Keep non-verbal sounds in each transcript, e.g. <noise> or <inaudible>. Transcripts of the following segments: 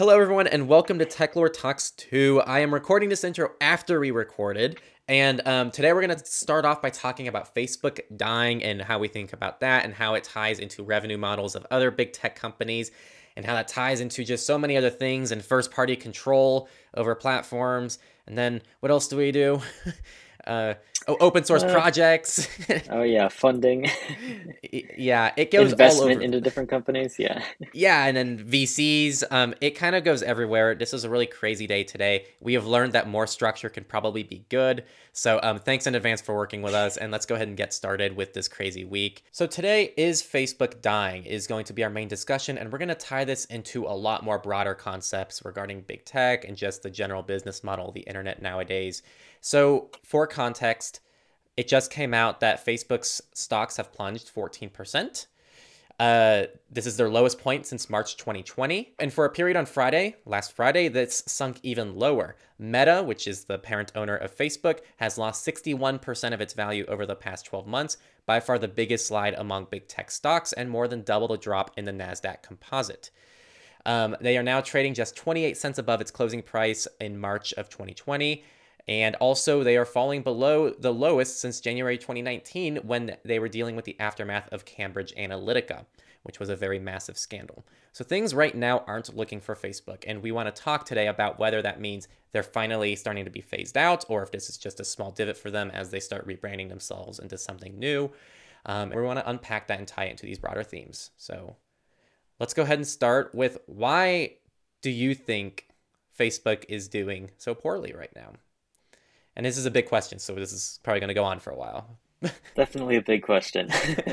Hello, everyone, and welcome to Techlore Talks 2. I am recording this intro after we recorded, and um, today we're going to start off by talking about Facebook dying and how we think about that and how it ties into revenue models of other big tech companies and how that ties into just so many other things and first party control over platforms. And then what else do we do? <laughs> uh, oh, open source uh, projects. <laughs> oh yeah, funding. <laughs> yeah, it goes investment into different companies. Yeah. <laughs> Yeah, and then VCs. Um, it kind of goes everywhere. This is a really crazy day today. We have learned that more structure can probably be good. So um, thanks in advance for working with us, and let's go ahead and get started with this crazy week. So today is Facebook dying is going to be our main discussion, and we're going to tie this into a lot more broader concepts regarding big tech and just the general business model of the internet nowadays. So for context, it just came out that Facebook's stocks have plunged 14%. Uh, this is their lowest point since March 2020. And for a period on Friday, last Friday, that's sunk even lower. Meta, which is the parent owner of Facebook, has lost 61% of its value over the past 12 months, by far the biggest slide among big tech stocks, and more than double the drop in the NASDAQ composite. Um, they are now trading just 28 cents above its closing price in March of 2020. And also, they are falling below the lowest since January 2019 when they were dealing with the aftermath of Cambridge Analytica, which was a very massive scandal. So things right now aren't looking for Facebook. And we want to talk today about whether that means they're finally starting to be phased out or if this is just a small divot for them as they start rebranding themselves into something new. Um, and we want to unpack that and tie it into these broader themes. So let's go ahead and start with why do you think Facebook is doing so poorly right now? And this is a big question, so this is probably going to go on for a while. <laughs> Definitely a big question.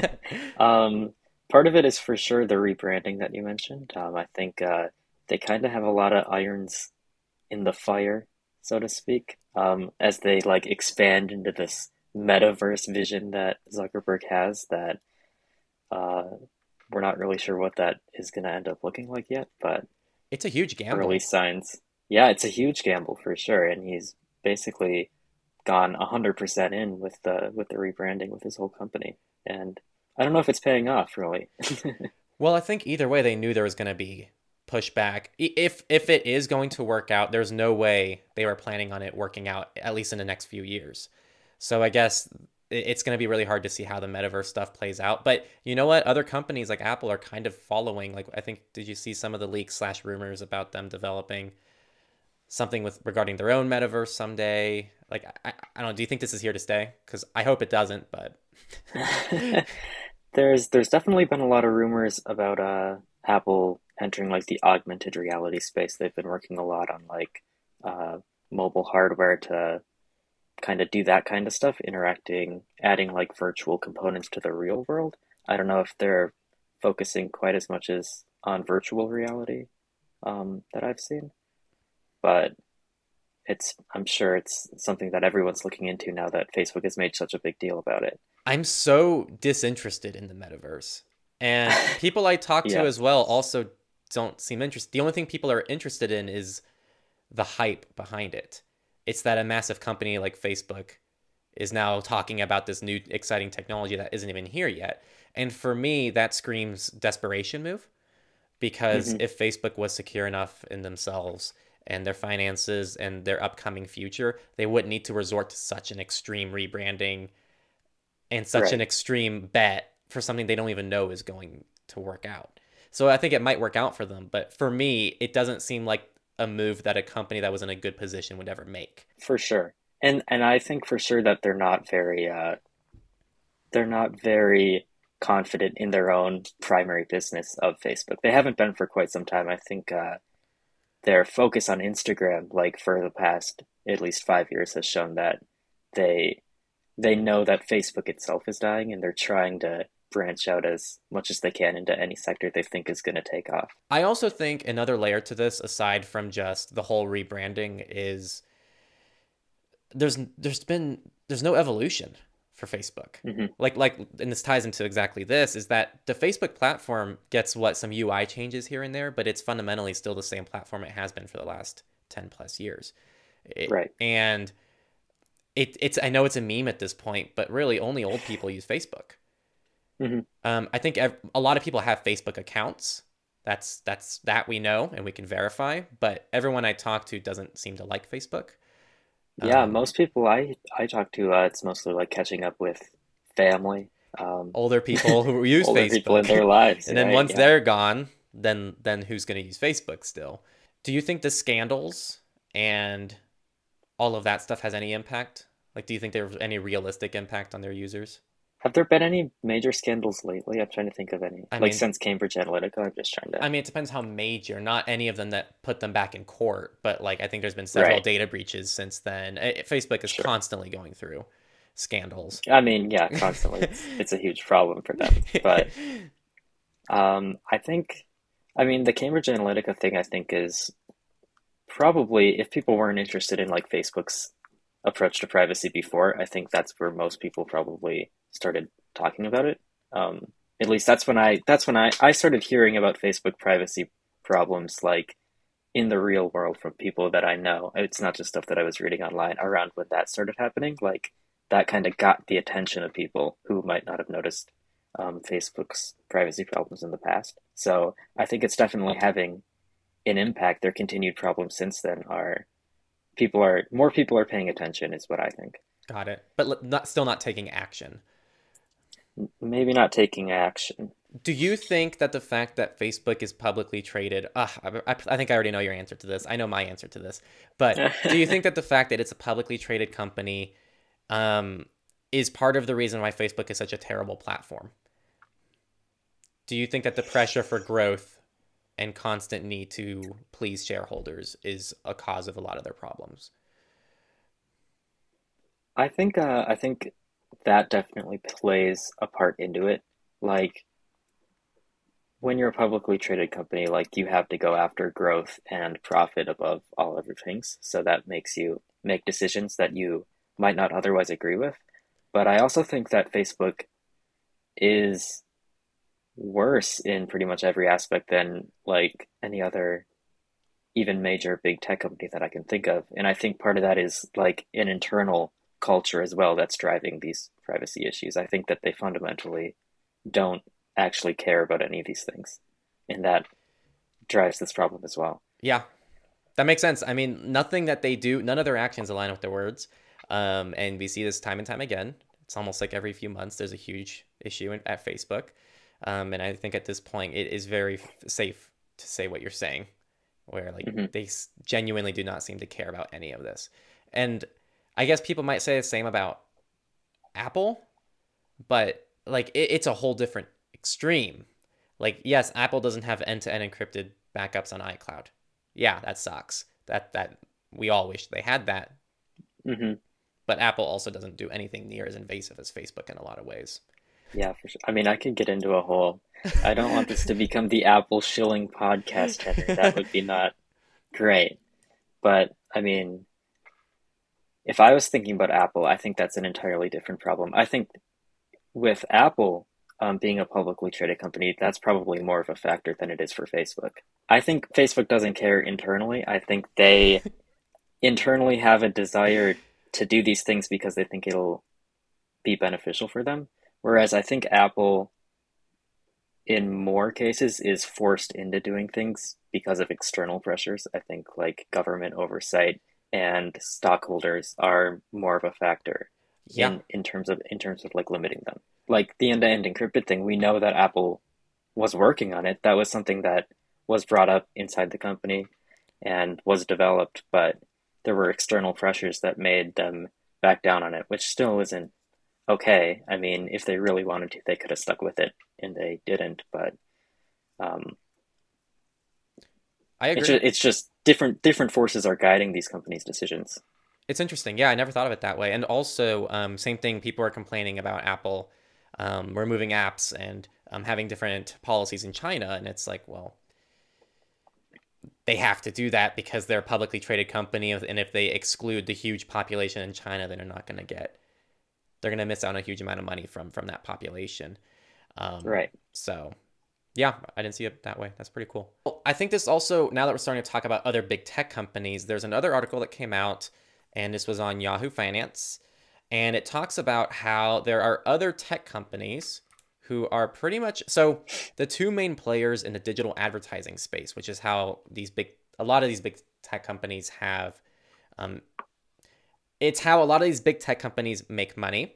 <laughs> um, part of it is for sure the rebranding that you mentioned. Um, I think uh, they kind of have a lot of irons in the fire, so to speak, um, as they like expand into this metaverse vision that Zuckerberg has. That uh, we're not really sure what that is going to end up looking like yet, but it's a huge gamble. Early signs, yeah, it's a huge gamble for sure, and he's basically gone 100% in with the with the rebranding with his whole company. And i don't know if it's paying off really. <laughs> Well i think either way they knew there was going to be pushback. If if it is going to work out there's no way they were planning on it working out at least in the next few years. So i guess it's going to be really hard to see how the metaverse stuff plays out. But you know what? Other companies like apple are kind of following like i think did you see some of the leaks slash rumors about them developing something with regarding their own metaverse someday. Like I, I don't know. Do you think this is here to stay? Because I hope it doesn't. But <laughs> there's there's definitely been a lot of rumors about uh, Apple entering like the augmented reality space. They've been working a lot on like uh, mobile hardware to kind of do that kind of stuff, interacting, adding like virtual components to the real world. I don't know if they're focusing quite as much as on virtual reality um, that I've seen but it's I'm sure it's something that everyone's looking into now that Facebook has made such a big deal about it. I'm so disinterested in the metaverse. And <laughs> people I talk to as well also don't seem interested. The only thing people are interested in is the hype behind it. It's that a massive company like Facebook is now talking about this new exciting technology that isn't even here yet. And for me, that screams desperation move because mm-hmm. if Facebook was secure enough in themselves and their finances and their upcoming future, they wouldn't need to resort to such an extreme rebranding and such right. an extreme bet for something they don't even know is going to work out. So I think it might work out for them, but for me, it doesn't seem like a move that a company that was in a good position would ever make. For sure. And and I think for sure that they're not very uh they're not very confident in their own primary business of Facebook. They haven't been for quite some time. I think uh their focus on Instagram, like for the past at least five years, has shown that they they know that Facebook itself is dying, and they're trying to branch out as much as they can into any sector they think is going to take off. I also think another layer to this, aside from just the whole rebranding, is there's there's been there's no evolution for Facebook. Mm-hmm. Like like and this ties into exactly this is that the Facebook platform gets what some UI changes here and there, but it's fundamentally still the same platform it has been for the last 10 plus years. It, right. And it it's I know it's a meme at this point, but really only old people use Facebook. Mm-hmm. Um, I think a lot of people have Facebook accounts That's that's that we know and we can verify. But everyone I talk to doesn't seem to like Facebook. Yeah, Um, most people I I talk to, uh, it's mostly like catching up with family, um, older people who <laughs> use older people in their lives, And then right? once Yeah. they're gone, then then who's going to use Facebook still? Do you think the scandals and all of that stuff has any impact? Like, do you think there's any realistic impact on their users? Have there been any major scandals lately? I'm trying to think of any. I Like mean, since Cambridge Analytica, I'm just trying to. I mean, it depends how major. Not any of them that put them back in court, but like I think there's been several Right. data breaches since then. Facebook is Sure. constantly going through scandals. I mean, yeah, constantly. It's <laughs> it's a huge problem for them. But um, I think, I mean, the Cambridge Analytica thing, I think, is probably if people weren't interested in like Facebook's approach to privacy before, I think that's where most people probably started talking about it. Um, at least that's when I that's when I I started hearing about Facebook privacy problems like in the real world from people that I know. It's not just stuff that I was reading online around when that started happening. Like that kind of got the attention of people who might not have noticed um, Facebook's privacy problems in the past. So I think it's definitely having an impact. Their continued problems since then are people are more people are paying attention, is what I think. Got it. But not still not taking action. Maybe not taking action. Do you think that the fact that Facebook is publicly traded, uh, I, I, think I already know your answer to this. I know my answer to this. But do you think that the fact that it's a publicly traded company um, is part of the reason why Facebook is such a terrible platform? Do you think that the pressure for growth and constant need to please shareholders is a cause of a lot of their problems? I think uh, I think that definitely plays a part into it. Like when you're a publicly traded company, like you have to go after growth and profit above all other things. So that makes you make decisions that you might not otherwise agree with. But I also think that Facebook is worse in pretty much every aspect than like any other even major big tech company that I can think of. And I think part of that is like an internal culture as well that's driving these privacy issues. I think that they fundamentally don't actually care about any of these things. And that drives this problem as well. Yeah, that makes sense. I mean, nothing that they do, none of their actions align with their words. Um, and we see this time and time again. It's almost like every few months there's a huge issue in, at Facebook. Um, and I think at this point it is very f- safe to say what you're saying, where like Mhm. they s- genuinely do not seem to care about any of this. And I guess people might say the same about Apple, but like it, it's a whole different extreme. Like yes, Apple doesn't have end-to-end encrypted backups on iCloud. Yeah, that sucks. That that we all wish they had that, hmm but Apple also doesn't do anything near as invasive as Facebook in a lot of ways. Yeah, for sure. I mean, I could get into a whole. I don't want this to become the Apple shilling podcast, Henry. That would be not great. But I mean, if I was thinking about Apple, I think that's an entirely different problem. I think with Apple um, being a publicly traded company, that's probably more of a factor than it is for Facebook. I think Facebook doesn't care internally. I think they <laughs> internally have a desire to do these things because they think it'll be beneficial for them. Whereas I think Apple, in more cases, is forced into doing things because of external pressures. I think like government oversight and stockholders are more of a factor Yeah, in, in terms of in terms of like limiting them. Like the end-to-end encrypted thing, we know that Apple was working on it. That was something that was brought up inside the company and was developed, but there were external pressures that made them back down on it, which still isn't okay. I mean, if they really wanted to, they could have stuck with it, and they didn't. But um, I agree. it's just, it's just different different forces are guiding these companies' decisions. It's interesting. Yeah, I never thought of it that way. And also, um, same thing. People are complaining about Apple um, removing apps and um, having different policies in China, and it's like, well, they have to do that because they're a publicly traded company, and if they exclude the huge population in China, then they're not going to get. They're going to miss out on a huge amount of money from from that population. Um, Right. So, yeah, I didn't see it that way. That's pretty cool. Well, I think this also, now that we're starting to talk about other big tech companies, there's another article that came out, and this was on Yahoo Finance, and it talks about how there are other tech companies who are pretty much so the two main players in the digital advertising space, which is how these big a lot of these big tech companies have um, it's how a lot of these big tech companies make money.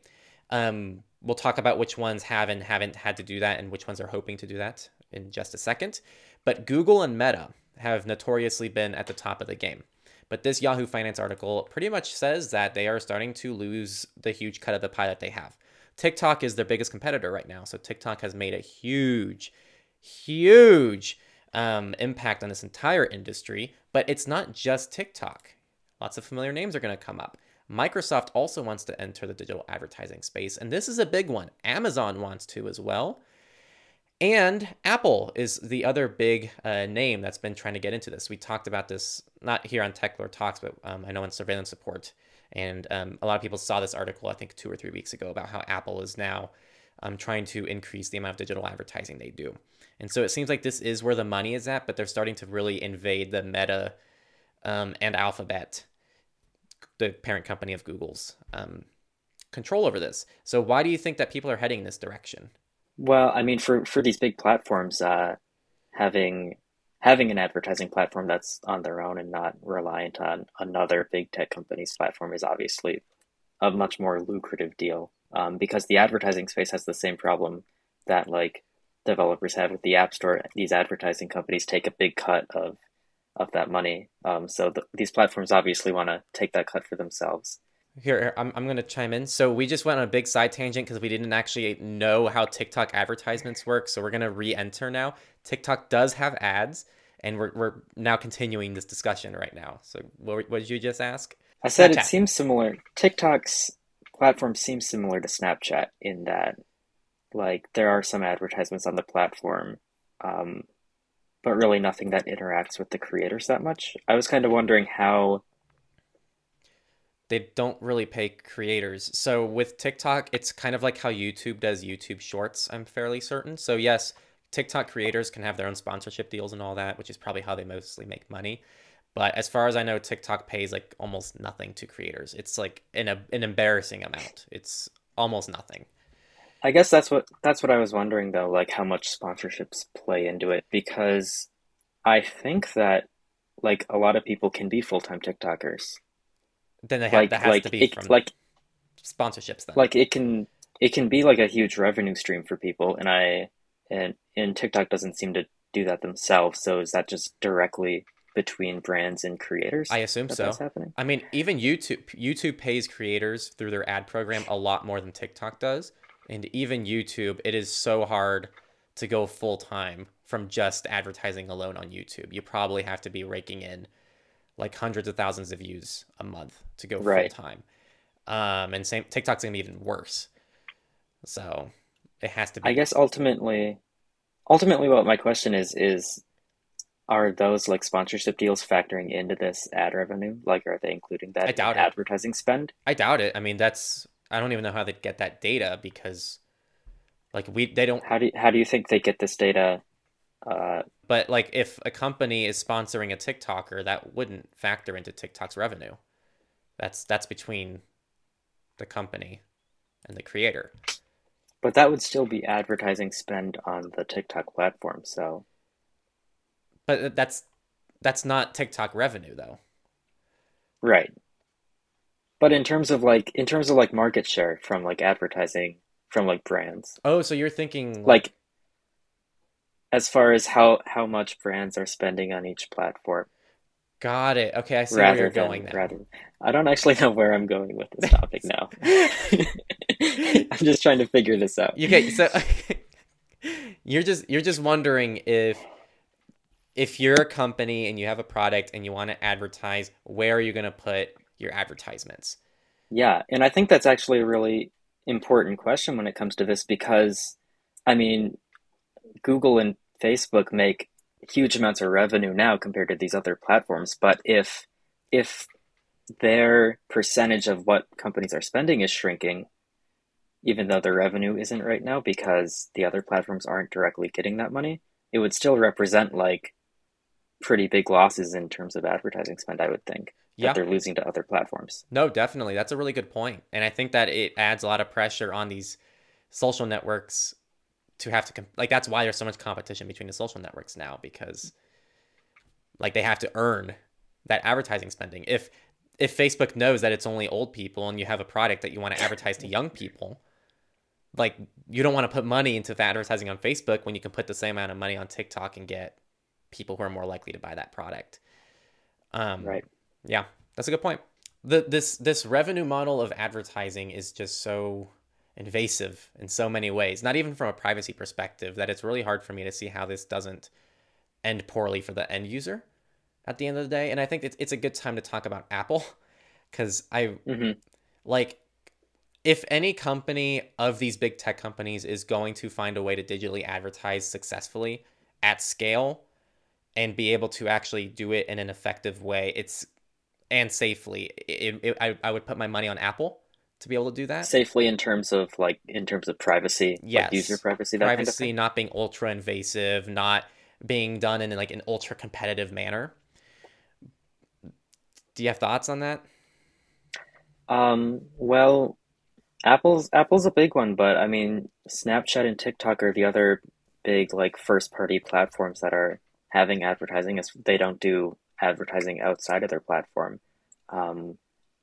Um, we'll talk about which ones have and haven't had to do that and which ones are hoping to do that in just a second. But Google and Meta have notoriously been at the top of the game. But this Yahoo Finance article pretty much says that they are starting to lose the huge cut of the pie that they have. TikTok is their biggest competitor right now. So TikTok has made a huge, huge um, impact on this entire industry. But it's not just TikTok. Lots of familiar names are going to come up. Microsoft also wants to enter the digital advertising space, and this is a big one. Amazon wants to as well. And Apple is the other big uh, name that's been trying to get into this. We talked about this not here on Techlore Talks, but um, I know in Surveillance Report. And um, a lot of people saw this article, I think, two or three weeks ago about how Apple is now um, trying to increase the amount of digital advertising they do. And so it seems like this is where the money is at, but they're starting to really invade the Meta um, and Alphabet the parent company of Google's um, control over this. So why do you think that people are heading in this direction? Well, I mean, for for these big platforms, uh, having having an advertising platform that's on their own and not reliant on another big tech company's platform is obviously a much more lucrative deal. Um, because the advertising space has the same problem that like developers have with the App Store. These advertising companies take a big cut of of that money. Um, so the, these platforms obviously want to take that cut for themselves. Here, I'm, I'm going to chime in. So we just went on a big side tangent because we didn't actually know how TikTok advertisements work. So we're going to re-enter now. TikTok does have ads, and we're, we're now continuing this discussion right now. So what, what did you just ask? I said Snapchat. it seems similar. TikTok's platform seems similar to Snapchat in that, like, there are some advertisements on the platform, um, but really nothing that interacts with the creators that much. I was kind of wondering how they don't really pay creators. So with TikTok, it's kind of like how YouTube does YouTube Shorts, I'm fairly certain. So yes, TikTok creators can have their own sponsorship deals and all that, which is probably how they mostly make money. But as far as I know, TikTok pays like almost nothing to creators. It's like an an embarrassing amount. It's almost nothing. I guess that's what that's what I was wondering though, like how much sponsorships play into it because I think that like a lot of people can be full-time TikTokers. Then they have like, that has like, to be it, from like sponsorships then. Like it can it can be like a huge revenue stream for people and I and and TikTok doesn't seem to do that themselves. So is that just directly between brands and creators? I assume so. happening? I mean, even YouTube YouTube pays creators through their ad program a lot more than TikTok does and even YouTube, it is so hard to go full time from just advertising alone on YouTube. You probably have to be raking in like hundreds of thousands of views a month to go right. full time. Um, and same TikTok's gonna be even worse. So it has to be. I guess ultimately, ultimately, what my question is is, are those like sponsorship deals factoring into this ad revenue? Like, are they including that I doubt advertising it. spend? I doubt it. I mean, that's I don't even know how they get that data because like we they don't How do you, how do you think they get this data? Uh, but like if a company is sponsoring a TikToker, that wouldn't factor into TikTok's revenue. That's that's between the company and the creator. But that would still be advertising spend on the TikTok platform, so But that's that's not TikTok revenue though. Right. But in terms of like in terms of like market share from like advertising from like brands. Oh, so you're thinking like, like as far as how how much brands are spending on each platform. Got it. Okay, I see rather where you're than, going now. Rather, I don't actually know where I'm going with this topic now. <laughs> <laughs> I'm just trying to figure this out. Okay, so <laughs> you're just you're just wondering if if you're a company and you have a product and you want to advertise, where are you going to put your advertisements? Yeah, and I think that's actually a really important question when it comes to this because, I mean, Google and Facebook make huge amounts of revenue now compared to these other platforms. But if if their percentage of what companies are spending is shrinking, even though their revenue isn't right now because the other platforms aren't directly getting that money, it would still represent like pretty big losses in terms of advertising spend, I would think yeah. they're losing to other platforms. No, definitely. That's a really good point. And I think that it adds a lot of pressure on these social networks to have to comp- like that's why there's so much competition between the social networks now because like they have to earn that advertising spending. If if Facebook knows that it's only old people and you have a product that you want to advertise to young people, like you don't want to put money into the advertising on Facebook when you can put the same amount of money on TikTok and get people who are more likely to buy that product. Um, Right. Yeah, that's a good point. The this this revenue model of advertising is just so invasive in so many ways. Not even from a privacy perspective, that it's really hard for me to see how this doesn't end poorly for the end user at the end of the day. And I think it's it's a good time to talk about Apple <laughs> because I hmm like if any company of these big tech companies is going to find a way to digitally advertise successfully at scale and be able to actually do it in an effective way it's and safely. It, it, I, I would put my money on apple to be able to do that. Safely in terms of like in terms of privacy, Yes. like user privacy, that kind of privacy not being ultra invasive not being done in like an ultra competitive manner. Do you have thoughts on that? Um, well, Apple's Apple's a big one, but I mean, Snapchat and TikTok are the other big like first party platforms that are having advertising. As they don't do advertising outside of their platform. Um,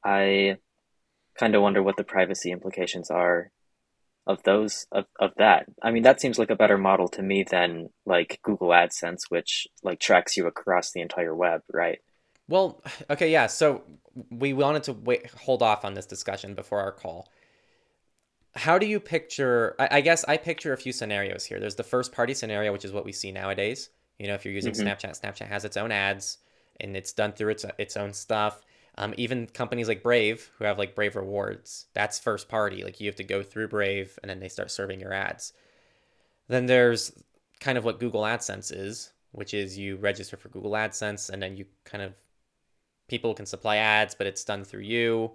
I kind of wonder what the privacy implications are of those of, of that. I mean, that seems like a better model to me than like Google AdSense, which like tracks you across the entire web, right? Well, okay, yeah. So we wanted to wait, hold off on this discussion before our call. How do you picture? I, I guess I picture a few scenarios here. There's the first party scenario, which is what we see nowadays. You know, if you're using Mhm. Snapchat, Snapchat has its own ads and it's done through its its own stuff. Um, even companies like Brave, who have like Brave Rewards, that's first party. Like you have to go through Brave and then they start serving your ads. Then there's kind of what Google AdSense is, which is you register for Google AdSense and then you kind of people can supply ads, but it's done through you.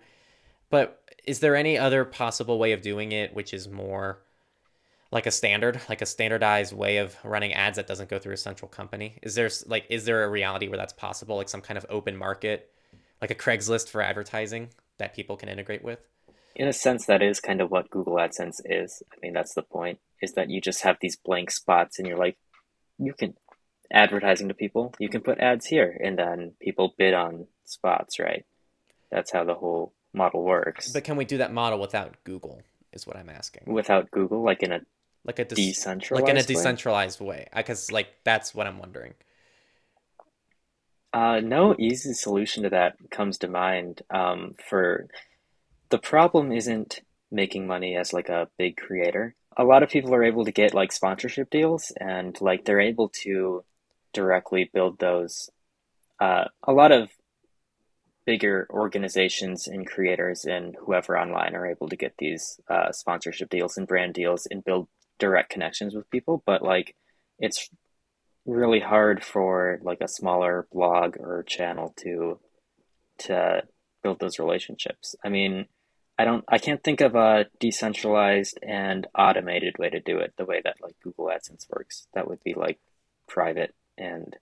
But is there any other possible way of doing it which is more like a standard, like a standardized way of running ads that doesn't go through a central company? Is there like is there a reality where that's possible, like some kind of open market, like a Craigslist for advertising that people can integrate with? In a sense, that is kind of what Google AdSense is. I mean, that's the point, is that you just have these blank spots and you're like, you can advertising to people, you can put ads here, and then people bid on spots, right? That's how the whole model works. But can we do that model without Google? Is what I'm asking. Without Google, like in a Like a des- decentralized like in a way? decentralized way, because like that's what I'm wondering. Uh, no easy solution to that comes to mind. Um, for the problem isn't making money as like a big creator. A lot of people are able to get like sponsorship deals and like they're able to directly build those. Uh, a lot of bigger organizations and creators and whoever online are able to get these uh, sponsorship deals and brand deals and build direct connections with people. But like, it's really hard for like a smaller blog or channel to to build those relationships. I mean, I don't I can't think of a decentralized and automated way to do it the way that like Google AdSense works. That would be like private and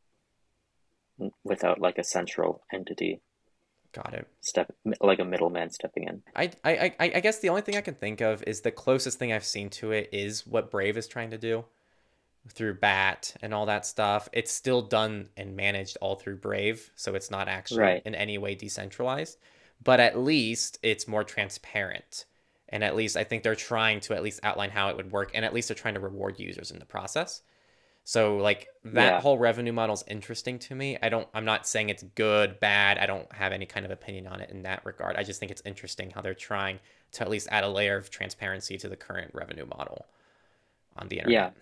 without like a central entity Got it. step like a middleman stepping in. I, I, I I guess the only thing I can think of is the closest thing I've seen to it is what Brave is trying to do through BAT and all that stuff. It's still done and managed all through Brave, so it's not actually Right. in any way decentralized. But at least it's more transparent. And at least I think they're trying to at least outline how it would work, and at least they're trying to reward users in the process. So like that Yeah. whole revenue model is interesting to me. I don't I'm not saying it's good, bad. I don't have any kind of opinion on it in that regard. I just think it's interesting how they're trying to at least add a layer of transparency to the current revenue model on the internet. Yeah.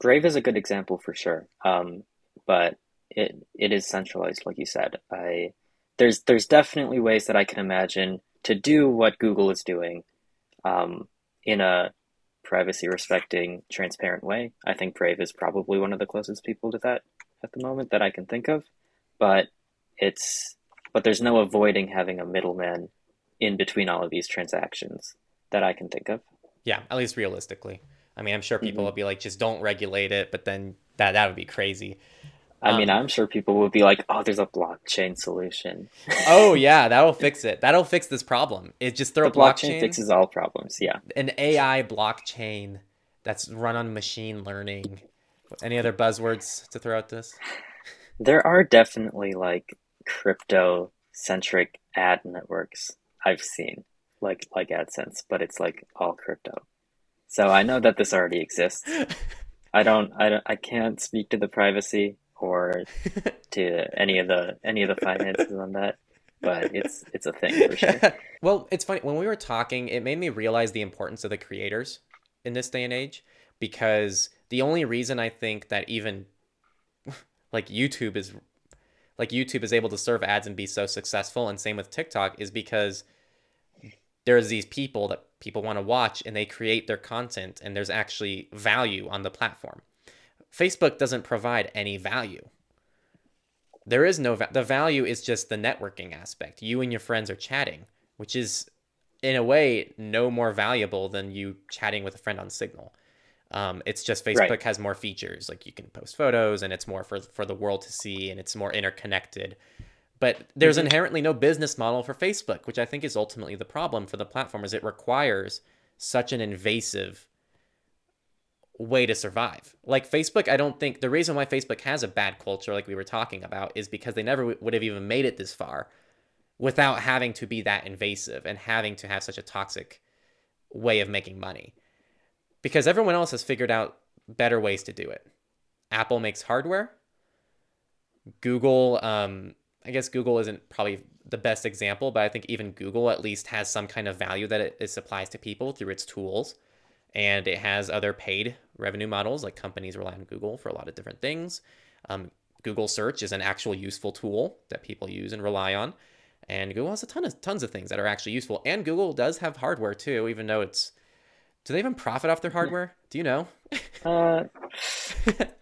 Brave is a good example for sure. Um, but it it is centralized, like you said. I there's there's definitely ways that I can imagine to do what Google is doing, um, in a privacy respecting, transparent way. I think Brave is probably one of the closest people to that at the moment that I can think of. But it's but there's no avoiding having a middleman in between all of these transactions that I can think of. Yeah, at least realistically. I mean, I'm sure people Mhm. will be like, just don't regulate it, but then that that would be crazy. I mean, Um, I'm sure people would be like, "Oh, there's a blockchain solution." oh <laughs> yeah, that'll fix it. That'll fix this problem. It just throw The a blockchain, blockchain fixes all problems. Yeah. an AI blockchain that's run on machine learning. Any other buzzwords to throw at this? <laughs> There are definitely like crypto centric ad networks I've seen, like like AdSense, but it's like all crypto. So I know that this already exists. <laughs> I don't I don't I can't speak to the privacy or to any of the any of the finances on that, but it's it's a thing for sure. <laughs> well, it's funny when we were talking, it made me realize the importance of the creators in this day and age because the only reason I think that even <laughs> like YouTube is like YouTube is able to serve ads and be so successful and same with TikTok is because there's these people that people want to watch and they create their content and there's actually value on the platform. Facebook doesn't provide any value. There is no va- the value is just the networking aspect. You and your friends are chatting, which is in a way no more valuable than you chatting with a friend on Signal. Um, it's just Facebook right. has more features, like you can post photos, and it's more for for the world to see, and it's more interconnected. But there's mm-hmm. inherently no business model for Facebook, which I think is ultimately the problem for the platform, is it requires such an invasive way to survive. Like Facebook, I don't think the reason why Facebook has a bad culture, like we were talking about, is because they never would have even made it this far without having to be that invasive and having to have such a toxic way of making money because everyone else has figured out better ways to do it. Apple makes hardware. Google, um, I guess Google isn't probably the best example, but I think even Google at least has some kind of value that it, it supplies to people through its tools. And it has other paid revenue models, like companies rely on Google for a lot of different things. Um, Google search is an actual useful tool that people use and rely on. And Google has a ton of tons of things that are actually useful. And Google does have hardware too, even though it's do they even profit off their hardware? Do you know? uh,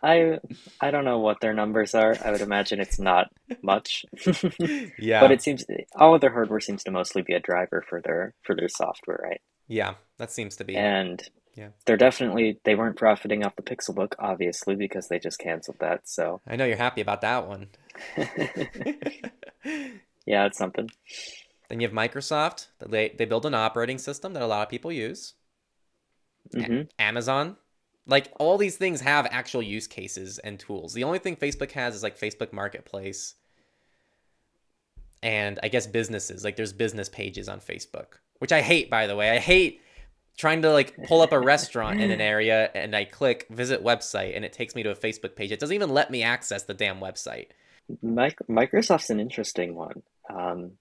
I I don't know what their numbers are. I would imagine it's not much. <laughs> yeah. But it seems all of their hardware seems to mostly be a driver for their for their software, right? Yeah, that seems to be. And yeah. They're definitely they weren't profiting off the Pixelbook, obviously, because they just canceled that. So I know you're happy about that one. <laughs> yeah, it's something. Then you have Microsoft. They they build an operating system that a lot of people use mm-hmm. Amazon. Like all these things have actual use cases and tools. The only thing Facebook has is like Facebook Marketplace and I guess businesses. Like there's business pages on Facebook, which I hate by the way. I hate trying to like pull up a restaurant in an <laughs> area and I click visit website and it takes me to a Facebook page. It doesn't even let me access the damn website. Microsoft's an interesting one. Um,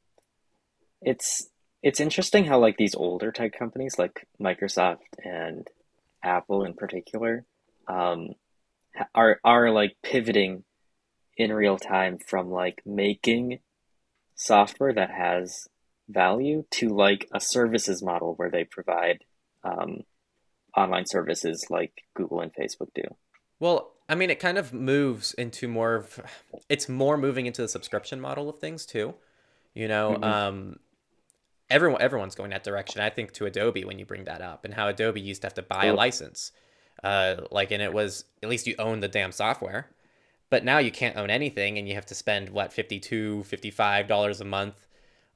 it's it's interesting how like these older tech companies like Microsoft and Apple in particular um, are are like pivoting in real time from like making software that has value to like a services model where they provide um, online services like Google and Facebook do. Well, I mean, it kind of moves into more of it's more moving into the subscription model of things too. You know, mm-hmm. um, everyone everyone's going that direction. I think to Adobe when you bring that up and how Adobe used to have to buy a license. Uh, like and it was at least you own the damn software. But now you can't own anything and you have to spend what 52 55 dollars a month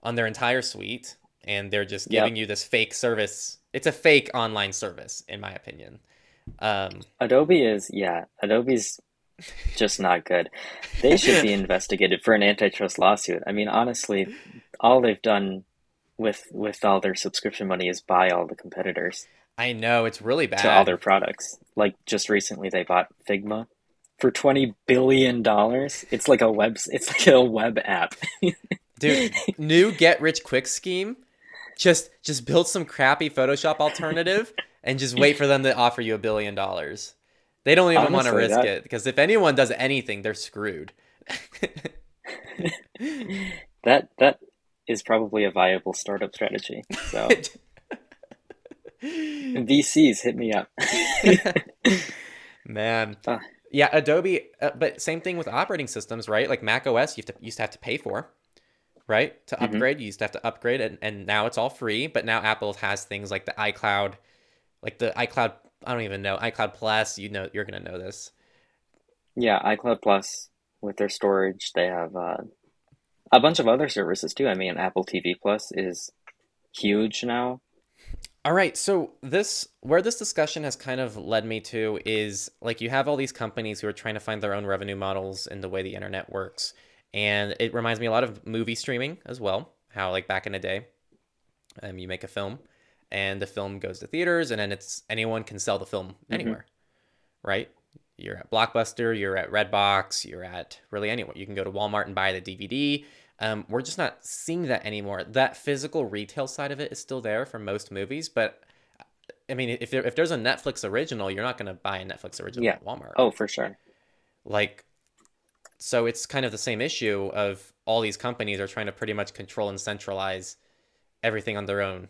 on their entire suite and they're just giving yep. you this fake service. It's a fake online service in my opinion. Um, Adobe is yeah, Adobe's just not good. They should be <laughs> investigated for an antitrust lawsuit. I mean, honestly, all they've done with with all their subscription money is buy all the competitors. I know it's really bad to all their products. Like just recently, they bought Figma for twenty billion dollars. It's like a web. It's like a web app. <laughs> Dude, new get rich quick scheme. Just just build some crappy Photoshop alternative and just wait for them to offer you a billion dollars. They don't even want to risk that... it because if anyone does anything, they're screwed. <laughs> that that is probably a viable startup strategy. So <laughs> VCs hit me up. <laughs> Man. Uh, yeah, Adobe, uh, but same thing with operating systems, right? Like Mac OS, you, to, used to have to pay for, right? To mm-hmm. upgrade, you used to have to upgrade, and, and now it's all free. But now Apple has things like the iCloud, like the iCloud. I don't even know iCloud Plus. You know, you're gonna know this. Yeah, iCloud Plus with their storage, they have uh, a bunch of other services too. I mean, Apple TV Plus is huge now. All right, so this where this discussion has kind of led me to is like you have all these companies who are trying to find their own revenue models in the way the internet works. And it reminds me a lot of movie streaming as well. How like back in the day, um, you make a film and the film goes to theaters and then it's anyone can sell the film anywhere. Right? You're at Blockbuster, you're at Redbox, you're at really anywhere. You can go to Walmart and buy the DVD. Um, we're just not seeing that anymore. That physical retail side of it is still there for most movies, but I mean, if there, if there's a Netflix original, you're not going to buy a Netflix original Yeah. at Walmart. Oh, for sure. Like, so it's kind of the same issue of all these companies are trying to pretty much control and centralize everything on their own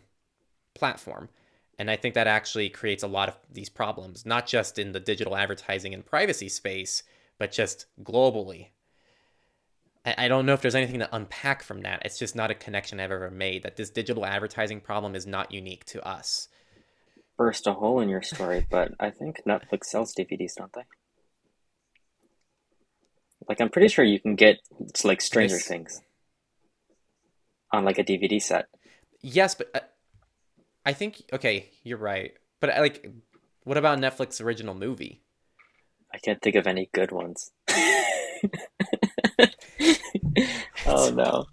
platform. And I think that actually creates a lot of these problems, not just in the digital advertising and privacy space, but just globally. I don't know if there's anything to unpack from that. It's just not a connection I've ever made that this digital advertising problem is not unique to us. Burst a hole in your story, but I think Netflix sells DVDs, don't they? Like, I'm pretty sure you can get it's like Stranger. Things on like a DVD set. Yes, but uh, I think okay, you're right. But I like, what about Netflix original movie? I can't think of any good ones. <laughs> oh no.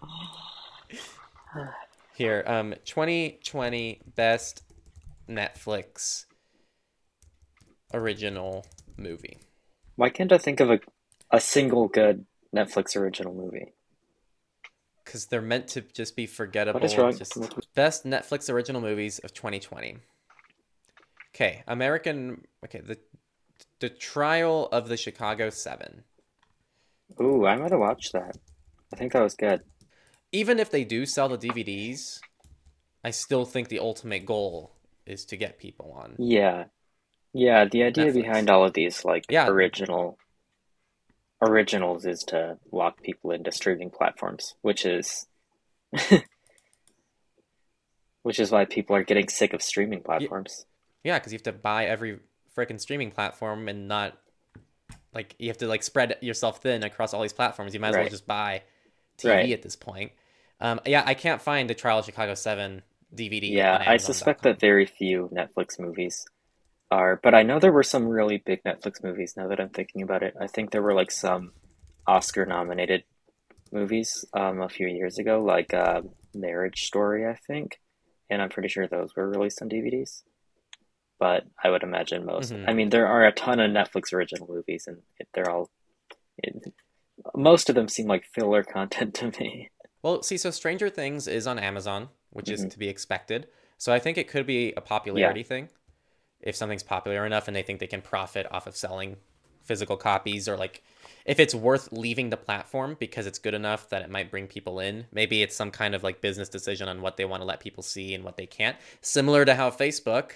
<sighs> Here, um, 2020 best Netflix original movie. Why can't I think of a a single good Netflix original movie? Because they're meant to just be forgettable. What is wrong? Just best Netflix original movies of 2020. Okay, American. Okay, the the Trial of the Chicago Seven. Ooh, I might have watched that. I think that was good. Even if they do sell the DVDs, I still think the ultimate goal is to get people on. Yeah. Yeah, the idea Netflix. behind all of these like Yeah. original originals is to lock people into streaming platforms, which is <laughs> which is why people are getting sick of streaming platforms. Yeah, because you have to buy every freaking streaming platform and not like you have to like spread yourself thin across all these platforms. You might as well just buy TV Right. at this point. Um, yeah, I can't find the Trial of Chicago Seven DVD. Yeah, I suspect that very few Netflix movies are, but I know there were some really big Netflix movies now that I'm thinking about it. I think there were like some Oscar nominated movies um, a few years ago, like uh, Marriage Story, I think, and I'm pretty sure those were released on DVDs. But I would imagine most. Mhm. I mean, there are a ton of Netflix original movies, and they're all. It, most of them seem like filler <laughs> content to me. Well, see, so Stranger Things is on Amazon, which is Mhm. to be expected. So I think it could be a popularity thing. If something's popular enough and they think they can profit off of selling physical copies or like if it's worth leaving the platform because it's good enough that it might bring people in. Maybe it's some kind of like business decision on what they want to let people see and what they can't. Similar to how Facebook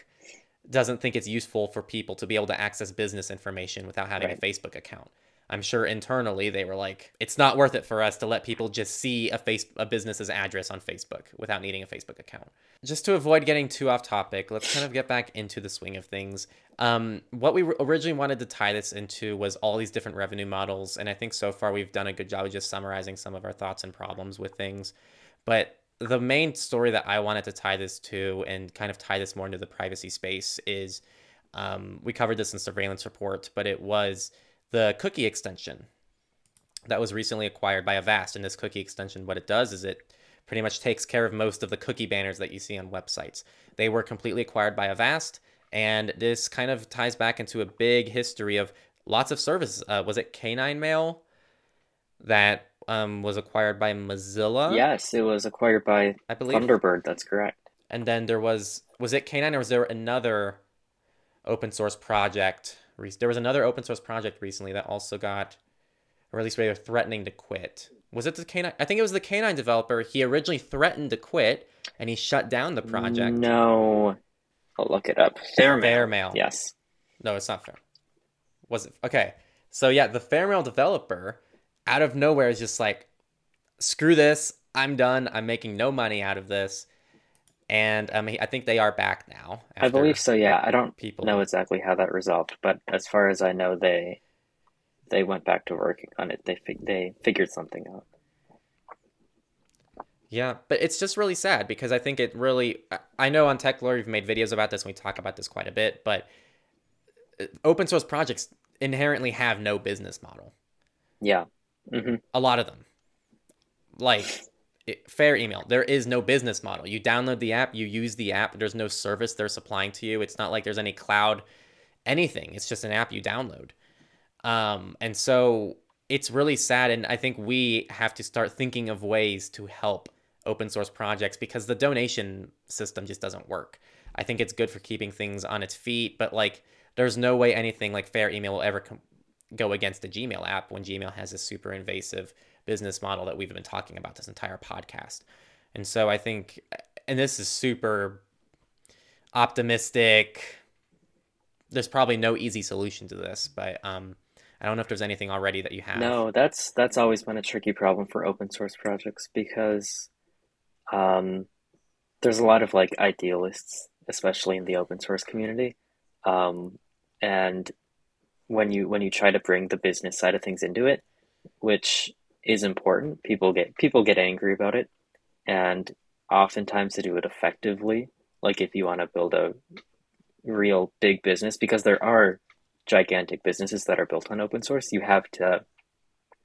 doesn't think it's useful for people to be able to access business information without having Right. a Facebook account. I'm sure internally they were like, it's not worth it for us to let people just see a face a business's address on Facebook without needing a Facebook account. Just to avoid getting too off topic, let's kind of get back into the swing of things. Um, what we originally wanted to tie this into was all these different revenue models, and I think so far we've done a good job of just summarizing some of our thoughts and problems with things. But the main story that I wanted to tie this to and kind of tie this more into the privacy space is um, we covered this in surveillance report, but it was the cookie extension that was recently acquired by Avast. And this cookie extension, what it does is it pretty much takes care of most of the cookie banners that you see on websites. They were completely acquired by Avast, and this kind of ties back into a big history of lots of services. Uh, was it K-9 Mail that um, was acquired by Mozilla? Yes, it was acquired by I believe. Thunderbird. That's correct. And then there was was it Canine or was there another open source project? There was another open source project recently that also got, or at least they were threatening to quit. Was it the K-9? I think it was the K-9 developer. He originally threatened to quit, and he shut down the project. No, I'll look it up. FairEmail. FairEmail. Yes. No, it's not fair. Was it okay? So yeah, the FairEmail developer, out of nowhere, is just like, screw this. I'm done. I'm making no money out of this. And um, I think they are back now. I believe so. Yeah, I don't people know exactly how that resolved, but as far as I know, they they went back to working on it. They fig they figured something out. Yeah, but it's just really sad because I think it really. I know on Techlore we've made videos about this and we talk about this quite a bit, but uh, open source projects inherently have no business model. Yeah. Mm-hmm. A lot of them. Like FairEmail, there is no business model. You download the app, you use the app, there's no service they're supplying to you. It's not like there's any cloud anything. It's just an app you download. Um, and so it's really sad and I think we have to start thinking of ways to help open source projects because the donation system just doesn't work. I think it's good for keeping things on its feet, but like there's no way anything like FairEmail will ever com- go against the Gmail app when Gmail has a super invasive business model that we've been talking about this entire podcast. And so I think, and this is super optimistic. There's probably no easy solution to this, but um, I don't know if there's anything already that you have. No, that's that's always been a tricky problem for open source projects because um, there's a lot of like idealists, especially in the open source community, um, and when you when you try to bring the business side of things into it, which is important, people get people get angry about it, and oftentimes to do it effectively, like if you want to build a real big business, because there are gigantic businesses that are built on open source, you have to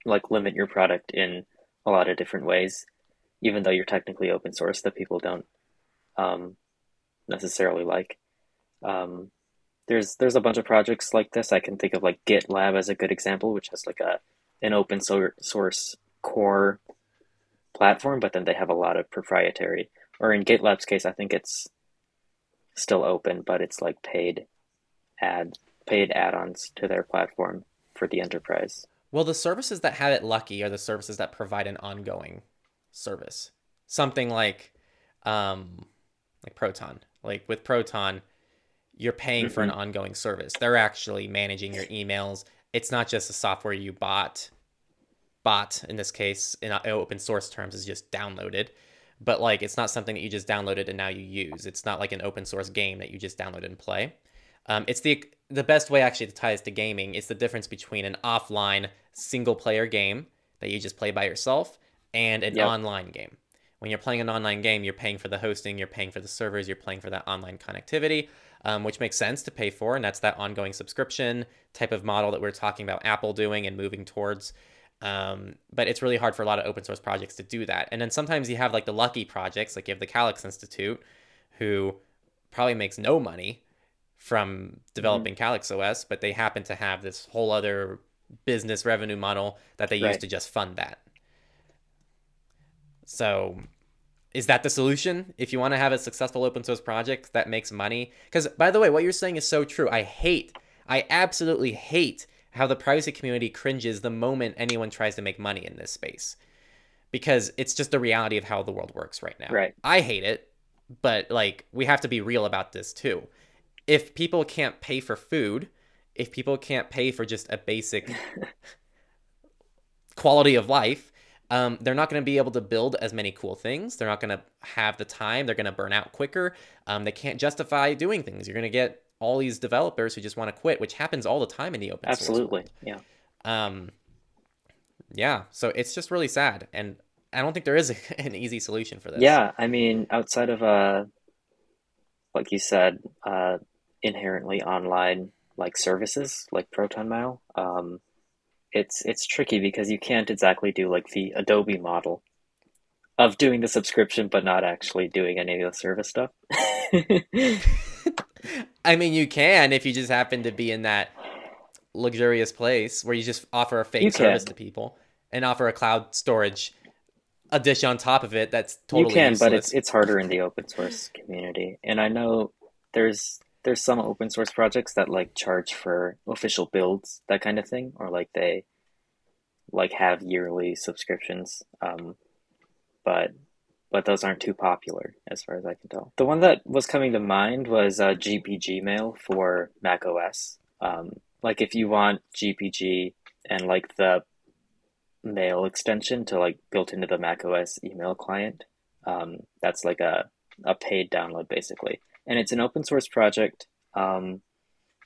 like limit your product in a lot of different ways, even though you're technically open source that people don't um, necessarily like. Um, there's there's a bunch of projects like this. I can think of like GitLab as a good example, which has like a an open source core platform, but then they have a lot of proprietary. Or in GitLab's case, I think it's still open, but it's like paid ad paid add-ons to their platform for the enterprise. Well, the services that have it lucky are the services that provide an ongoing service. Something like um like Proton. Like with Proton, you're paying mm-hmm. for an mm-hmm. ongoing service. They're actually managing your emails. It's not just a software you bought bought in this case in open source terms is just downloaded but like it's not something that you just downloaded and now you use it's not like an open source game that you just download and play um, it's the the best way actually to tie this to gaming is the difference between an offline single player game that you just play by yourself and an yep. online game. When you're playing an online game, you're paying for the hosting, you're paying for the servers, you're paying for that online connectivity, um, which makes sense to pay for, and that's that ongoing subscription type of model that we're talking about Apple doing and moving towards. Um, but it's really hard for a lot of open source projects to do that. And then sometimes you have like the lucky projects, like you have the Calyx Institute, who probably makes no money from developing mm-hmm. Calyx OS, but they happen to have this whole other business revenue model that they right. use to just fund that. So, is that the solution? If you want to have a successful open source project that makes money? Because, by the way, what you're saying is so true. I hate, I absolutely hate how the privacy community cringes the moment anyone tries to make money in this space. Because it's just the reality of how the world works right now. Right. I hate it, but like we have to be real about this too if people can't pay for food, if people can't pay for just a basic <laughs> quality of life, um, they're not going to be able to build as many cool things. They're not going to have the time. They're going to burn out quicker. Um, they can't justify doing things. You're going to get all these developers who just want to quit, which happens all the time in the open Absolutely. source. Absolutely. Yeah. Um, yeah. So it's just really sad, and I don't think there is a, <laughs> an easy solution for this. Yeah, I mean, outside of uh, like you said, uh, inherently online like services like Proton Mail, um, it's it's tricky because you can't exactly do like the Adobe model of doing the subscription but not actually doing any of the service stuff. <laughs> I mean, you can if you just happen to be in that luxurious place where you just offer a fake service to people and offer a cloud storage a dish on top of it that's totally you can useless. but it's it's harder in the open source community and i know there's there's some open source projects that like charge for official builds, that kind of thing, or like they like have yearly subscriptions. Um, but but those aren't too popular as far as I can tell. The one that was coming to mind was uh, GPG Mail for Mac OS. Um, like if you want GPG and like the mail extension to like built into the Mac OS email client, um, that's like a a paid download basically and it's an open source project, um,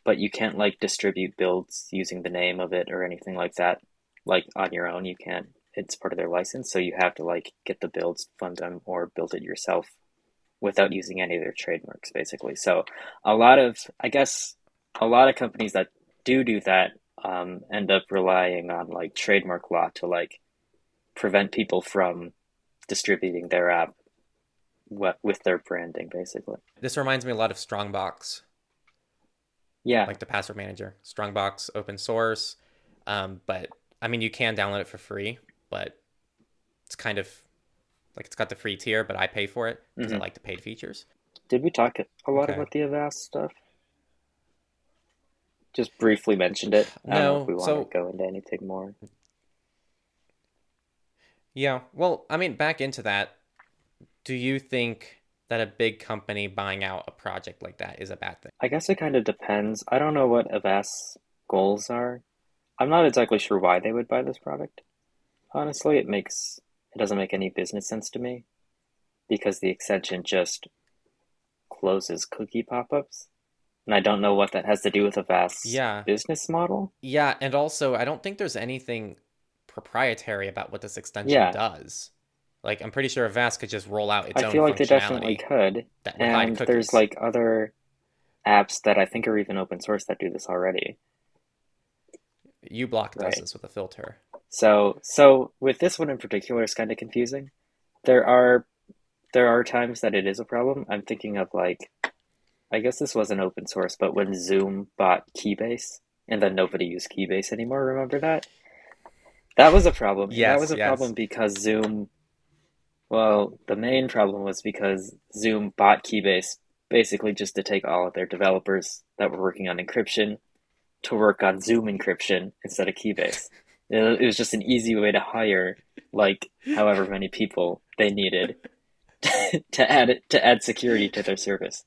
but you can't like distribute builds using the name of it or anything like that. Like on your own, you can't it's part of their license, so you have to like get the builds, fund them, or build it yourself without using any of their trademarks, basically. So a lot of, I guess, a lot of companies that do do that um, end up relying on like trademark law to like prevent people from distributing their app with their branding, basically. This reminds me a lot of Strongbox. Yeah, like the password manager, Strongbox, open source. Um, but I mean, you can download it for free, but it's kind of like it's got the free tier, but I pay for it because mm-hmm. I like the paid features. Did we talk a lot okay. about the Avast stuff? Just briefly mentioned it. I no, we want so, to go into anything more. Yeah, well, I mean, back into that. Do you think that a big company buying out a project like that is a bad thing? I guess it kind of depends. I don't know what Avast's goals are. I'm not exactly sure why they would buy this product. Honestly, it makes it doesn't make any business sense to me because the extension just closes cookie pop-ups. And I don't know what that has to do with Avast yeah. business model. Yeah, and also I don't think there's anything proprietary about what this extension yeah. does. Like I'm pretty sure Avast could just roll out its I own. I feel like they definitely could. and there's like other apps that I think are even open source that do this already. uBlock does right. this with a filter. So so with this one in particular, it's kind of confusing. There are there are times that it is a problem. I'm thinking of like, I guess this wasn't open source, but when Zoom bought Keybase and then nobody used Keybase anymore. Remember that? That was a problem. Yes, that was a yes. problem because Zoom. Well, the main problem was because Zoom bought Keybase basically just to take all of their developers that were working on encryption to work on Zoom encryption instead of Keybase. It was just an easy way to hire like however many people they needed <laughs> to add to add security to their service.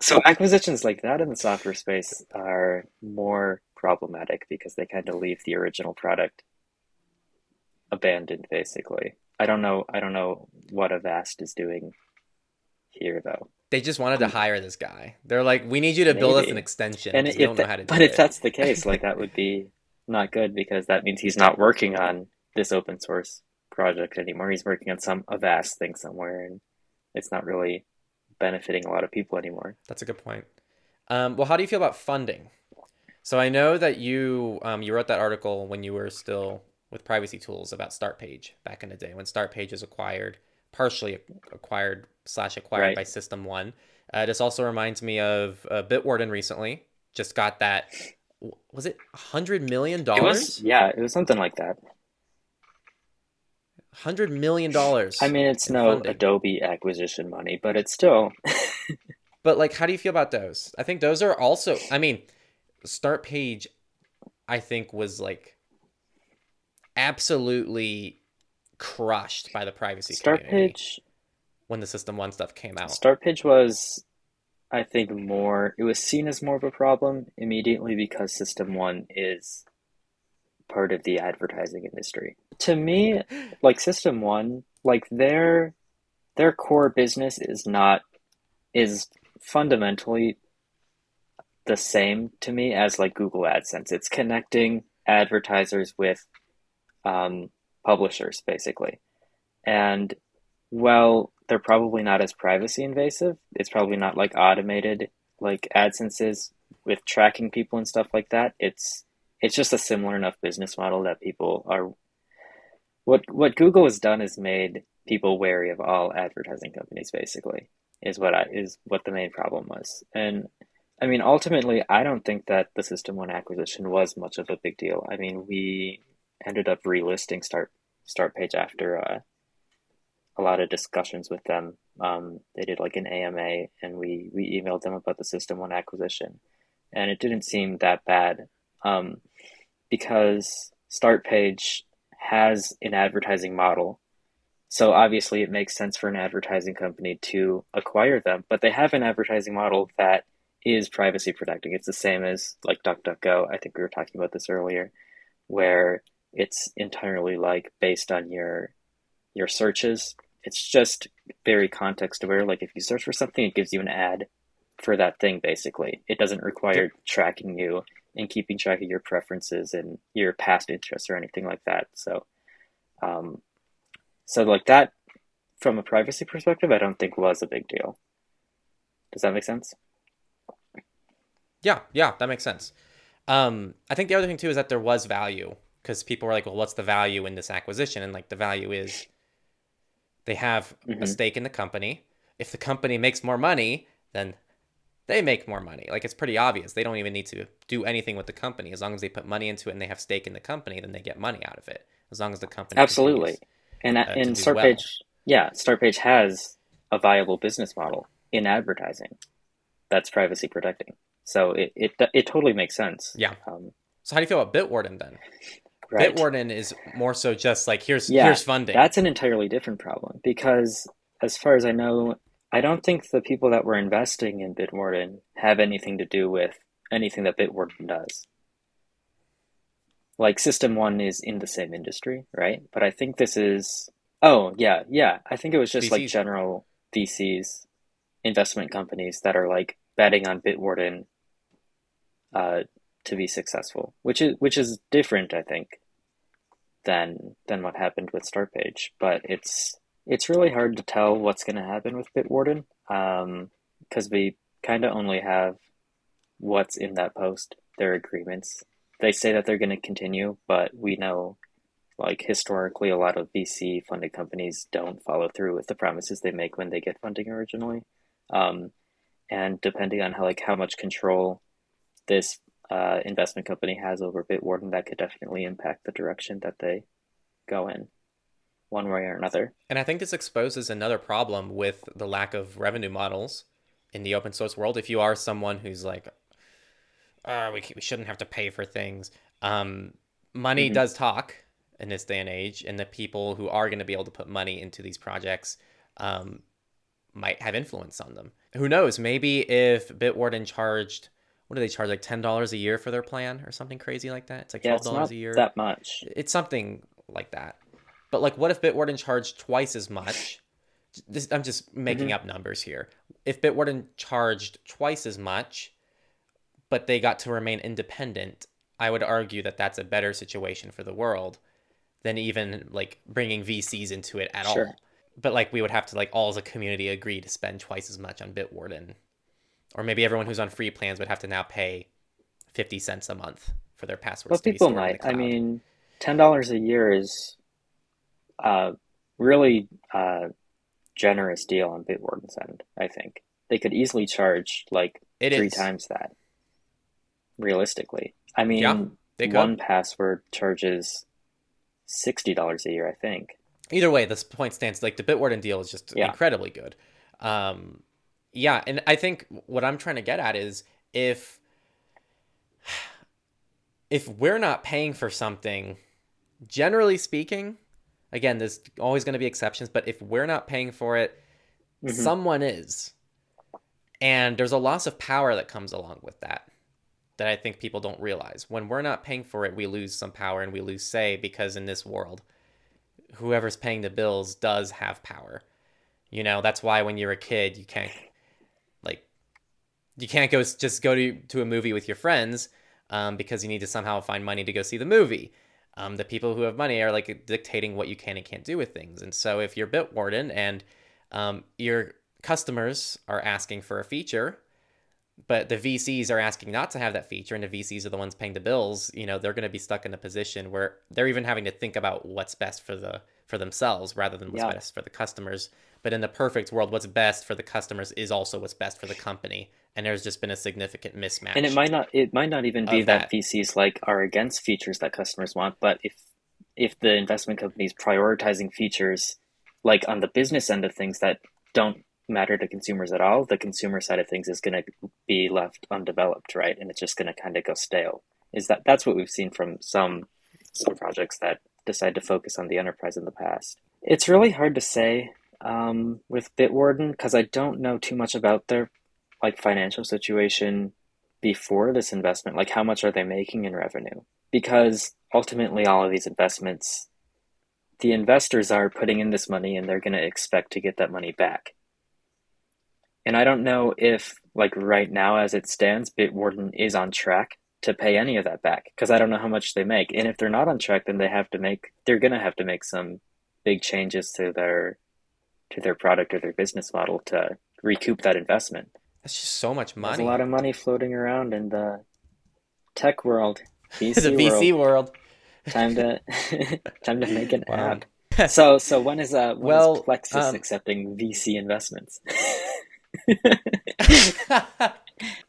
So acquisitions like that in the software space are more problematic because they kind of leave the original product abandoned basically. I don't know I don't know what Avast is doing here though. They just wanted to hire this guy. They're like, "We need you to Maybe. build us an extension." And if that, <laughs> but it. if that's the <laughs> case, like that would be not good because that means he's not working on this open source project anymore. He's working on some Avast thing somewhere, and it's not really benefiting a lot of people anymore. That's a good point. Um, well, how do you feel about funding? So I know that you um, you wrote that article when you were still with Privacy Tools about StartPage back in the day when StartPage was acquired, partially acquired slash acquired right. by System One. Uh, this also reminds me of uh, Bitwarden recently just got that. Was it hundred million dollars? Yeah, it was something like that. Hundred million dollars. I mean, it's no funding. Adobe acquisition money, but it's still. <laughs> but like, how do you feel about those? I think those are also. I mean, start page I think was like absolutely crushed by the privacy StartPage when the system one stuff came out. StartPage was i think more it was seen as more of a problem immediately because system one is part of the advertising industry. To me <laughs> like system one like their their core business is not is fundamentally the same to me as like google adsense. It's connecting advertisers with um, publishers, basically. And well, they're probably not as privacy invasive. It's probably not like automated like AdSense is with tracking people and stuff like that. It's it's just a similar enough business model that people are what what Google has done is made people wary of all advertising companies basically is what I is what the main problem was. And I mean ultimately I don't think that the system one acquisition was much of a big deal. I mean we ended up relisting start start page after uh, a lot of discussions with them. Um, they did like an AMA, and we we emailed them about the System One acquisition, and it didn't seem that bad um, because StartPage has an advertising model. So obviously, it makes sense for an advertising company to acquire them, but they have an advertising model that is privacy protecting. It's the same as like DuckDuckGo. I think we were talking about this earlier, where it's entirely like based on your your searches. It's just very context aware. Like if you search for something, it gives you an ad for that thing. Basically, it doesn't require tracking you and keeping track of your preferences and your past interests or anything like that. So, um, so like that, from a privacy perspective, I don't think was a big deal. Does that make sense? Yeah, yeah, that makes sense. Um, I think the other thing too is that there was value because people were like, well, what's the value in this acquisition? And like the value is they have mm-hmm. a stake in the company. If the company makes more money, then they make more money. Like it's pretty obvious. They don't even need to do anything with the company. As long as they put money into it and they have stake in the company, then they get money out of it. As long as the company absolutely. And uh, in Startpage, well. yeah, Startpage has a viable business model in advertising that's privacy protecting. So it it, it totally makes sense. Yeah. Um, so how do you feel about Bitwarden then? Right. Bitwarden is more so just like here's yeah, here's funding. That's an entirely different problem because as far as I know, I don't think the people that were investing in Bitwarden have anything to do with anything that Bitwarden does. Like System One is in the same industry, right? But I think this is oh yeah, yeah. I think it was just VCs. like general VCs, investment companies that are like betting on Bitwarden uh, to be successful, which is which is different, I think, than than what happened with Startpage. But it's it's really hard to tell what's going to happen with Bitwarden because um, we kind of only have what's in that post, their agreements. They say that they're going to continue, but we know, like historically, a lot of VC funded companies don't follow through with the promises they make when they get funding originally. Um, and depending on how like how much control this uh, investment company has over Bitwarden, that could definitely impact the direction that they go in, one way or another. And I think this exposes another problem with the lack of revenue models in the open source world. If you are someone who's like, oh, we, we shouldn't have to pay for things, um, money mm-hmm. does talk in this day and age, and the people who are going to be able to put money into these projects um, might have influence on them. Who knows? Maybe if Bitwarden charged what do they charge like ten dollars a year for their plan or something crazy like that? It's like twelve dollars yeah, a year. That much. It's something like that. But like, what if Bitwarden charged twice as much? <laughs> This, I'm just making mm-hmm. up numbers here. If Bitwarden charged twice as much, but they got to remain independent, I would argue that that's a better situation for the world than even like bringing VCs into it at sure. all. But like, we would have to like all as a community agree to spend twice as much on Bitwarden or maybe everyone who's on free plans would have to now pay 50 cents a month for their passwords. Well, people might. I mean, $10 a year is a really uh, generous deal on Bitwarden's end, I think. They could easily charge like it three is. times that, realistically. I mean, yeah, 1Password charges $60 a year, I think. Either way, this point stands like the Bitwarden deal is just yeah. incredibly good. Um, yeah, and I think what I'm trying to get at is if if we're not paying for something, generally speaking, again, there's always going to be exceptions, but if we're not paying for it, mm-hmm. someone is. And there's a loss of power that comes along with that that I think people don't realize. When we're not paying for it, we lose some power and we lose say because in this world, whoever's paying the bills does have power. You know, that's why when you're a kid, you can't you can't go just go to, to a movie with your friends um, because you need to somehow find money to go see the movie. Um, the people who have money are like dictating what you can and can't do with things. And so if you're Bitwarden and um, your customers are asking for a feature, but the VCs are asking not to have that feature, and the VCs are the ones paying the bills, you know, they're going to be stuck in a position where they're even having to think about what's best for the for themselves rather than what's yeah. best for the customers. But in the perfect world, what's best for the customers is also what's best for the company and there's just been a significant mismatch. And it might not it might not even be that. that VCs like are against features that customers want, but if if the investment companies prioritizing features like on the business end of things that don't matter to consumers at all, the consumer side of things is going to be left undeveloped, right? And it's just going to kind of go stale. Is that that's what we've seen from some some projects that decide to focus on the enterprise in the past. It's really hard to say um, with Bitwarden because I don't know too much about their like financial situation before this investment? Like how much are they making in revenue? Because ultimately all of these investments the investors are putting in this money and they're going to expect to get that money back. And I don't know if like right now as it stands Bitwarden is on track to pay any of that back because I don't know how much they make. And if they're not on track, then they have to make they're gonna have to make some big changes to their to their product or their business model to recoup that investment. That's just so much money. There's a lot of money floating around in the tech world, <laughs> VC the VC world. world. time to <laughs> <laughs> time to make an wow. app. So so when is uh when well, is Plexus um, accepting VC investments?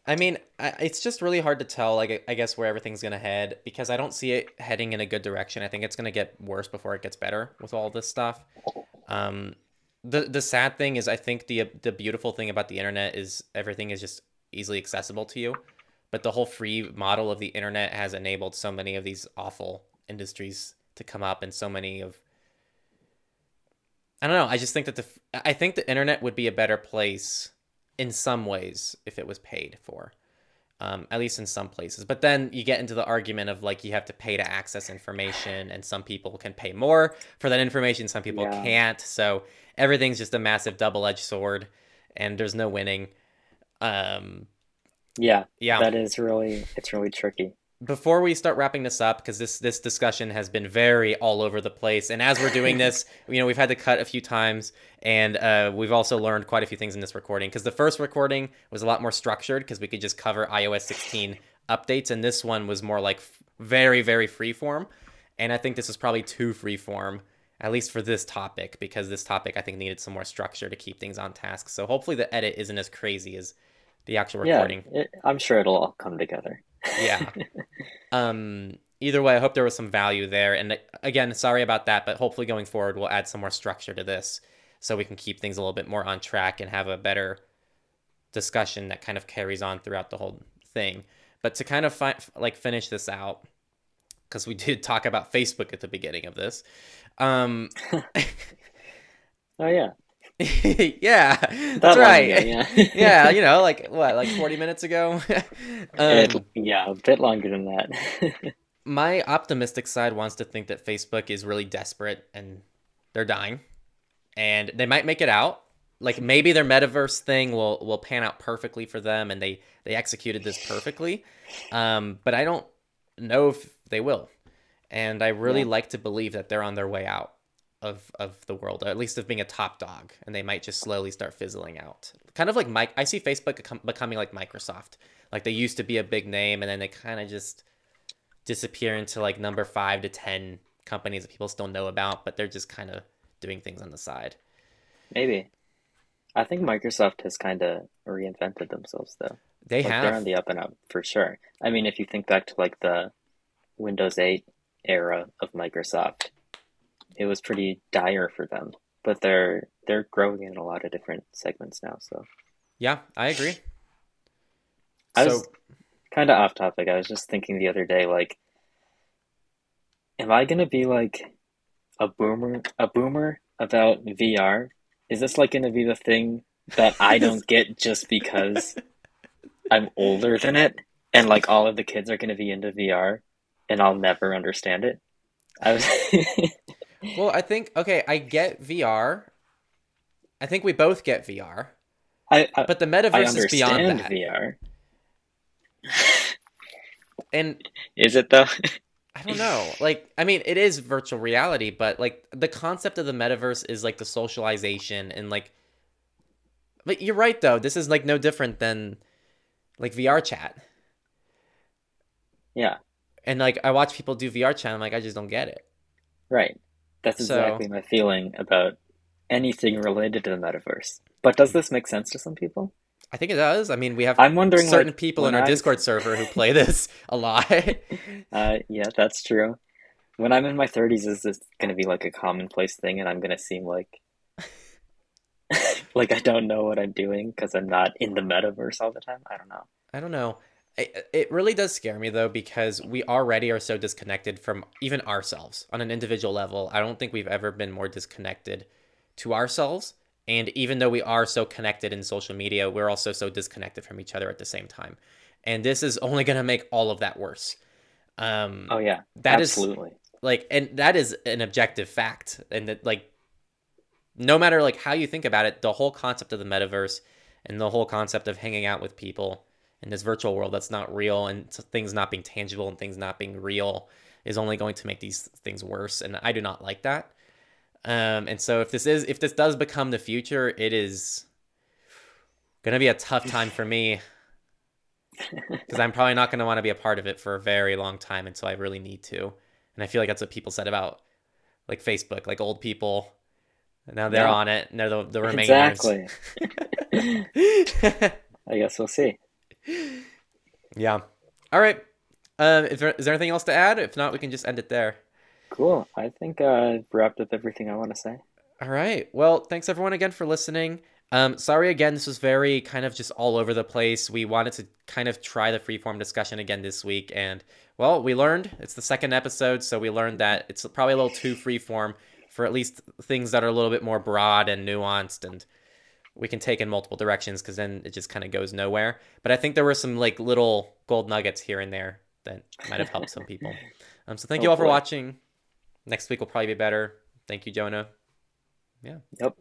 I mean, it's just really hard to tell. Like, I guess where everything's gonna head because I don't see it heading in a good direction. I think it's gonna get worse before it gets better with all this stuff. Um, the the sad thing is, I think the the beautiful thing about the internet is everything is just easily accessible to you, but the whole free model of the internet has enabled so many of these awful industries to come up, and so many of I don't know. I just think that the I think the internet would be a better place in some ways if it was paid for. Um, at least in some places. But then you get into the argument of like you have to pay to access information, and some people can pay more for that information, some people yeah. can't. So everything's just a massive double edged sword, and there's no winning. Um, yeah, yeah, that is really it's really tricky before we start wrapping this up because this this discussion has been very all over the place and as we're doing <laughs> this you know we've had to cut a few times and uh, we've also learned quite a few things in this recording because the first recording was a lot more structured because we could just cover ios 16 updates and this one was more like very very free form and i think this is probably too free form at least for this topic because this topic i think needed some more structure to keep things on task so hopefully the edit isn't as crazy as the actual recording. yeah, it, i'm sure it'll all come together yeah. Um, either way, I hope there was some value there. And again, sorry about that, but hopefully going forward, we'll add some more structure to this so we can keep things a little bit more on track and have a better discussion that kind of carries on throughout the whole thing. But to kind of fi- like finish this out, because we <laughs> did talk about Facebook at the beginning of this. Um, <laughs> oh yeah. <laughs> yeah, that's right. Yeah. <laughs> yeah, you know, like <laughs> what, like forty minutes ago. um, yeah, a bit longer than that. my optimistic side wants to think that Facebook is really desperate and they're dying, and they might make it out. Like maybe their metaverse thing will will pan out perfectly for them, and they they executed this perfectly. Um, but I don't know if they will, and I really yeah. like to believe that they're on their way out of of the world, at least of being a top dog, and they might just slowly start fizzling out. Kind of like Mike, I see Facebook becoming like Microsoft. Like they used to be a big name, and then they kind of just disappear into like number five to ten companies that people still know about, but they're just kind of doing things on the side. Maybe. I think Microsoft has kind of reinvented themselves, though. They like, have. They're on the up and up for sure. I mean, if you think back to like the Windows 8 era of Microsoft, it was pretty dire for them. But they're they're growing in a lot of different segments now. So yeah, I agree. I so... was kind of off topic. I was just thinking the other day, like, am I gonna be like a boomer a boomer about VR? Is this like gonna be the thing that I <laughs> don't get just because I'm older than it, and like all of the kids are gonna be into VR, and I'll never understand it? I was <laughs> well, I think okay, I get VR. I think we both get VR. I, I but the metaverse is beyond that. VR. and is it though? I don't know. Like, I mean, it is virtual reality, but like the concept of the metaverse is like the socialization and like. But you're right though. This is like no different than like VRChat. Yeah. And like I watch people do VRChat, I'm like, I just don't get it. Right. That's exactly so, my feeling about anything related to the metaverse. But does this make sense to some people? I think it does. I mean, we have I'm wondering, certain like, people in our I've... Discord server who play <laughs> this a lot. uh, yeah, that's true. When I'm in my 30s, is this going to be like a commonplace thing, and I'm going to seem like <laughs> like I don't know what I'm doing because I'm not in the metaverse all the time? I don't know. I don't know. It, it really does scare me though because we already are so disconnected from even ourselves on an individual level. I don't think we've ever been more disconnected to ourselves. And even though we are so connected in social media, we're also so disconnected from each other at the same time. And this is only going to make all of that worse. Um, oh yeah, that absolutely. Is, like, and that is an objective fact. And that like, no matter like how you think about it, the whole concept of the metaverse and the whole concept of hanging out with people in this virtual world that's not real and things not being tangible and things not being real is only going to make these things worse and i do not like that. Um, and so if this is if this does become the future it is gonna be a tough time for me. <laughs> Because i'm probably not going to want to be a part of it for a very long time until i really need to. And i feel like that's what people said about like facebook like old people. Now they're yeah. on it. And they're the, the remainers exactly. <laughs> <laughs> I guess we'll see <laughs> yeah. All right. Uh, is, there, is there anything else to add? If not, we can just end it there. Cool. I think uh, I've wrapped up everything I want to say. All right. Well, thanks everyone again for listening. Um, sorry again, this was very kind of just all over the place. We wanted to kind of try the freeform discussion again this week, and well, we learned it's the second episode, so we learned that it's probably a little too freeform for at least things that are a little bit more broad and nuanced and we can take in multiple directions because then it just kind of goes nowhere. But I think there were some like little gold nuggets here and there that might have helped some <laughs> people. Um, so thank you all for watching. Next week will probably be better. Thank you, Jonah. Yeah. Yep.